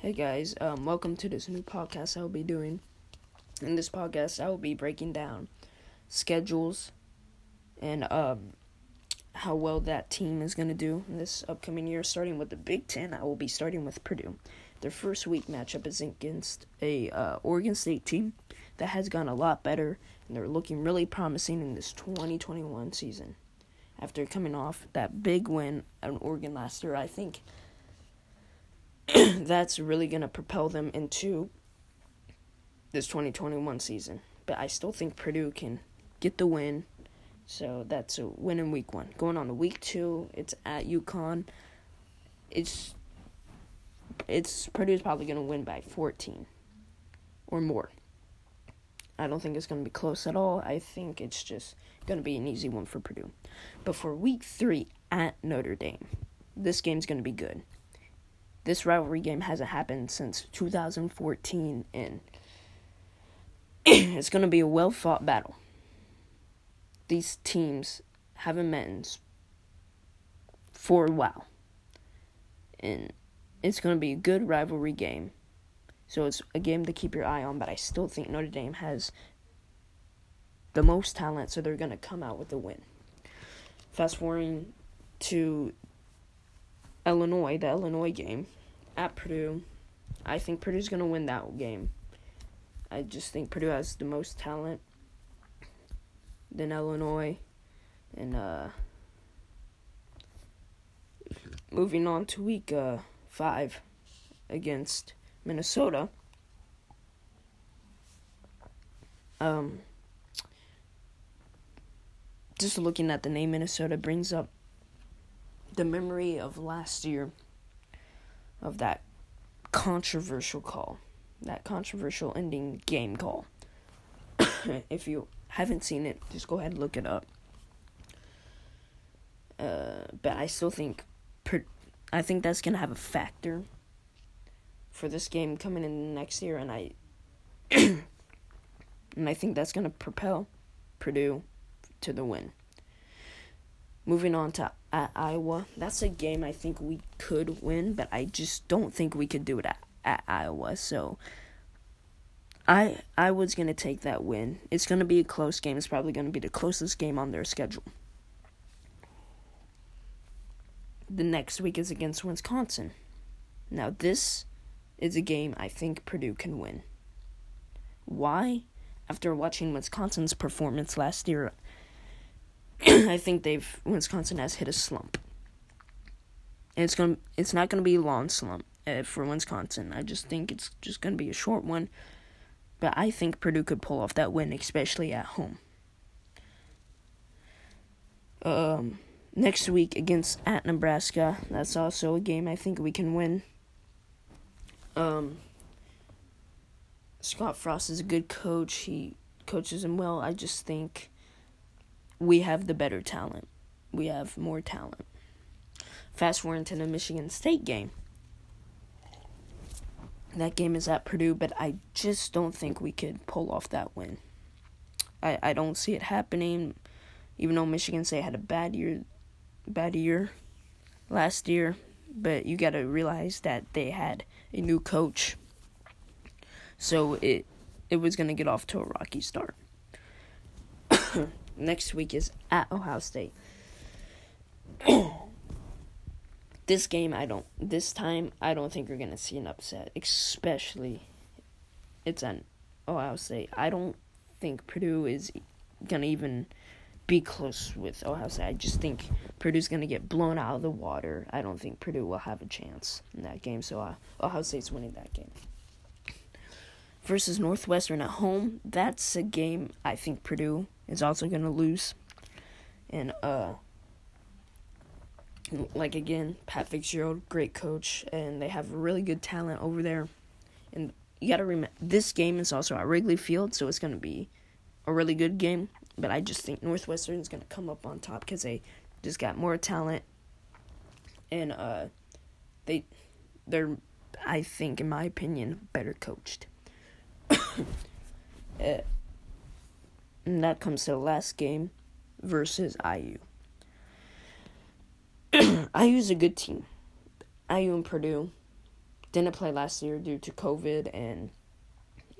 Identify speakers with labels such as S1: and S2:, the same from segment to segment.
S1: Hey guys, um, welcome to this new podcast I will be doing. In this podcast, I will be breaking down schedules and um, how well that team is going to do this upcoming year. Starting with the Big Ten, I will be starting with Purdue. Their first week matchup is against a uh, Oregon State team that has gone a lot better, and they're looking really promising in this 2021 season. After coming off that big win at Oregon last year, I think that's really going to propel them into this 2021 season. But I still think Purdue can get the win. So that's a win in week one. Going on to week two, it's at UConn. It's it's Purdue's probably to win by 14 or more. I don't think it's to be close at all. I think it's just to be an easy one for Purdue. But for week three at Notre Dame, this game's to be good. This rivalry game hasn't happened since 2014, and it's going to be a well fought battle. These teams haven't met for a while, and it's going to be a good rivalry game. So it's a game to keep your eye on, but I still think Notre Dame has the most talent, so they're going to come out with a win. Fast forwarding to Illinois, the Illinois game at Purdue. I think Purdue's going to win that game. I just think Purdue has the most talent than Illinois. And uh, moving on to week uh, five against Minnesota. Um, just looking at the name Minnesota brings up the memory of last year of that controversial call, that controversial ending game call. if you haven't seen it, just go ahead and look it up. Uh, but I still think, per, I think that's gonna have a factor for this game coming in next year, and I, and I think that's gonna propel Purdue to the win. Moving on to Iowa, that's a game I think we could win, but I just don't think we could do it at, at Iowa. So I I was gonna take that win. It's gonna be a close game. It's probably gonna be the closest game on their schedule. The next week is against Wisconsin. Now this is a game I think Purdue can win. Why? After watching Wisconsin's performance last year, I think they've Wisconsin has hit a slump. And it's gonna it's not gonna be a long slump uh, for Wisconsin. I just think it's just gonna be a short one. But I think Purdue could pull off that win, especially at home. Um, next week against at Nebraska, that's also a game I think we can win. Um, Scott Frost is a good coach. He coaches him well. I just think we have the better talent. We have more talent. Fast forward to the Michigan State game. That game is at Purdue, but I just don't think we could pull off that win. I, I don't see it happening, even though Michigan State had a bad year, bad year last year. But you got to realize that they had a new coach, so it it was gonna get off to a rocky start. Next week is at Ohio State. this game, I don't. This time, I don't think we're gonna see an upset, especially it's at Ohio State. I don't think Purdue is gonna even be close with Ohio State. I just think Purdue's gonna get blown out of the water. I don't think Purdue will have a chance in that game. So uh, Ohio State's winning that game. Versus Northwestern at home, that's a game I think Purdue is also going to lose. And, uh, like again, Pat Fitzgerald, great coach, and they have really good talent over there. And you got to remember, this game is also at Wrigley Field, so it's going to be a really good game. But I just think Northwestern is going to come up on top because they just got more talent, and uh, they they're I think, in my opinion, better coached. Uh, and that comes to the last game versus IU. IU is a good team. IU and Purdue. didn't play last year due to COVID, and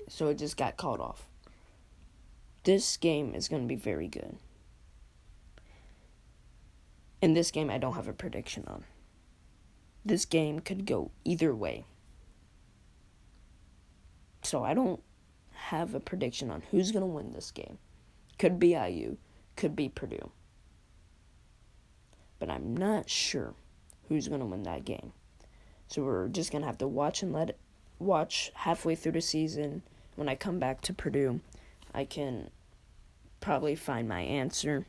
S1: so it just got called off. This game is going to be very good. In this game, I don't have a prediction on. This game could go either way. So I don't have a prediction on who's going to win this game. Could be IU, could be Purdue. But I'm not sure who's going to win that game. So we're just going to have to watch and let it watch halfway through the season. When I come back to Purdue, I can probably find my answer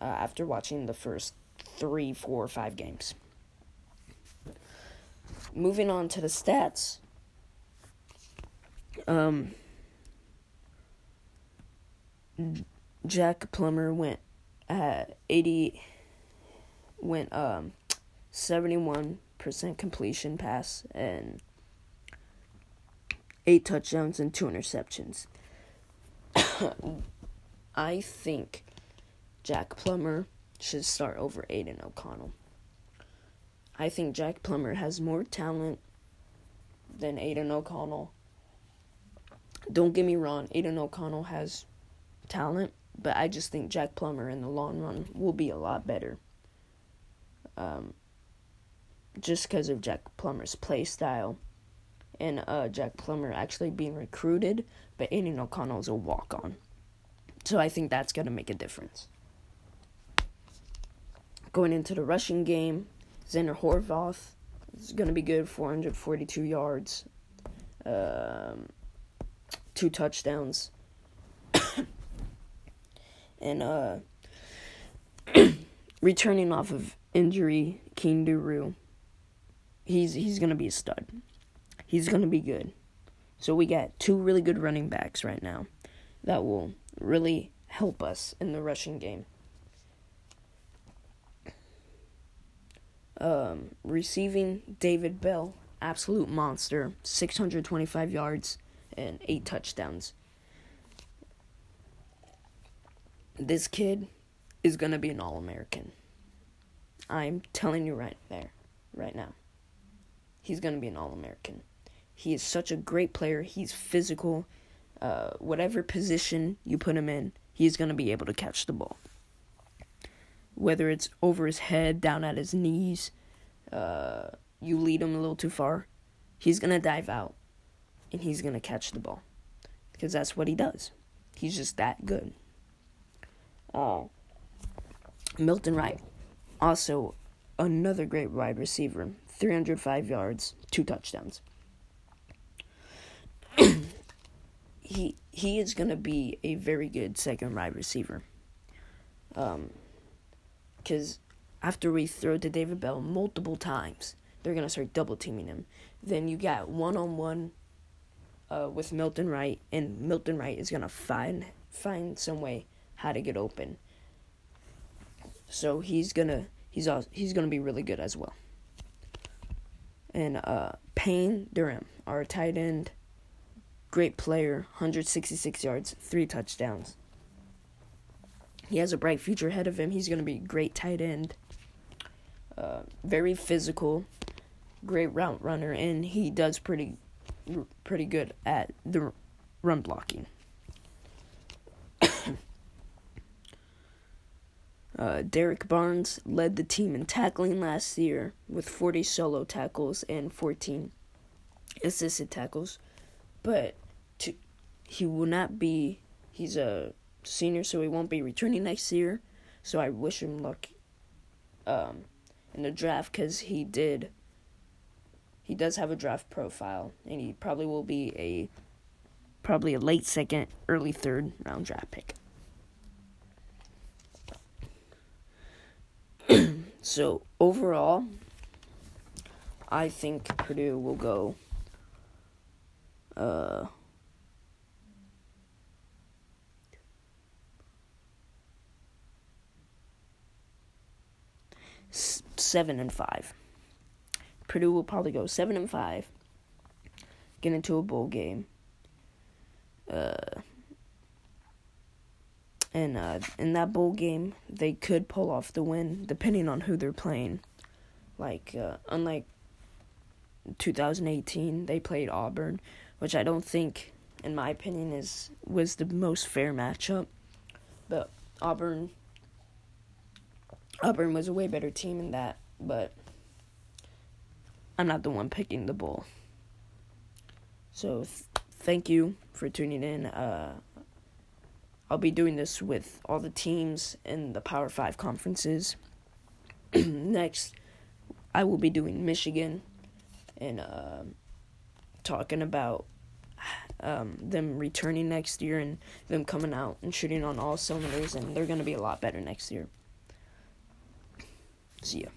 S1: uh, after watching the first three, four, or five games. Moving on to the stats. Um, Jack Plummer went at 80 went um 71% completion pass and eight touchdowns and two interceptions. I think Jack Plummer should start over Aidan O'Connell. I think Jack Plummer has more talent than Aidan O'Connell. Don't get me wrong, Aidan O'Connell has talent, but I just think Jack Plummer in the long run will be a lot better. Um, just because of Jack Plummer's play style and uh, Jack Plummer actually being recruited, but Aidan O'Connell is a walk on. So I think that's going to make a difference. Going into the rushing game, Zander Horvath is going to be good, 442 yards, um, two touchdowns. and uh, returning off of injury, King Doerue, he's he's to be a stud. He's to be good. So we got two really good running backs right now that will really help us in the rushing game. Um, receiving David Bell, absolute monster, 625 yards and eight touchdowns. This kid is going to be an All American. I'm telling you right there, right now. He's going to be an All American. He is such a great player. He's physical. Uh, whatever position you put him in, he's going to be able to catch the ball. Whether it's over his head, down at his knees, uh, you lead him a little too far, he's going to dive out and he's going to catch the ball. Because that's what he does. He's just that good. Oh. Milton Wright, also another great wide receiver, 305 yards, two touchdowns. he he is going to be a very good second wide receiver. Um, because after we throw to David Bell multiple times, they're going to start double teaming him. Then you got one on one one with Milton Wright, and Milton Wright is to find find some way how to get open. So he's gonna he's also, he's gonna be really good as well. And uh, Payne Durham, our tight end, great player, 166 yards, three touchdowns. He has a bright future ahead of him. He's to be great tight end. Uh, very physical, great route runner, and he does pretty pretty good at the run blocking. uh, Derrick Barnes led the team in tackling last year with 40 solo tackles and 14 assisted tackles but to, he will not be. He's a senior, so he won't be returning next year. So I wish him luck um, in the draft because he did. He does have a draft profile, and he probably will be a probably a late second, early third round draft pick. so overall, I think Purdue will go uh, seven and five. Purdue will probably go seven and five. Get into a bowl game. Uh, and uh, in that bowl game, they could pull off the win, depending on who they're playing. Like, uh, unlike 2018 they played Auburn, which I don't think, in my opinion, is was the most fair matchup. But Auburn, Auburn was a way better team in that. But I'm not the one picking the bowl. So th- thank you for tuning in. Uh, I'll be doing this with all the teams in the Power Five conferences. Next, I will be doing Michigan and uh, talking about um, them returning next year and them coming out and shooting on all cylinders, and they're going to be a lot better next year. See ya.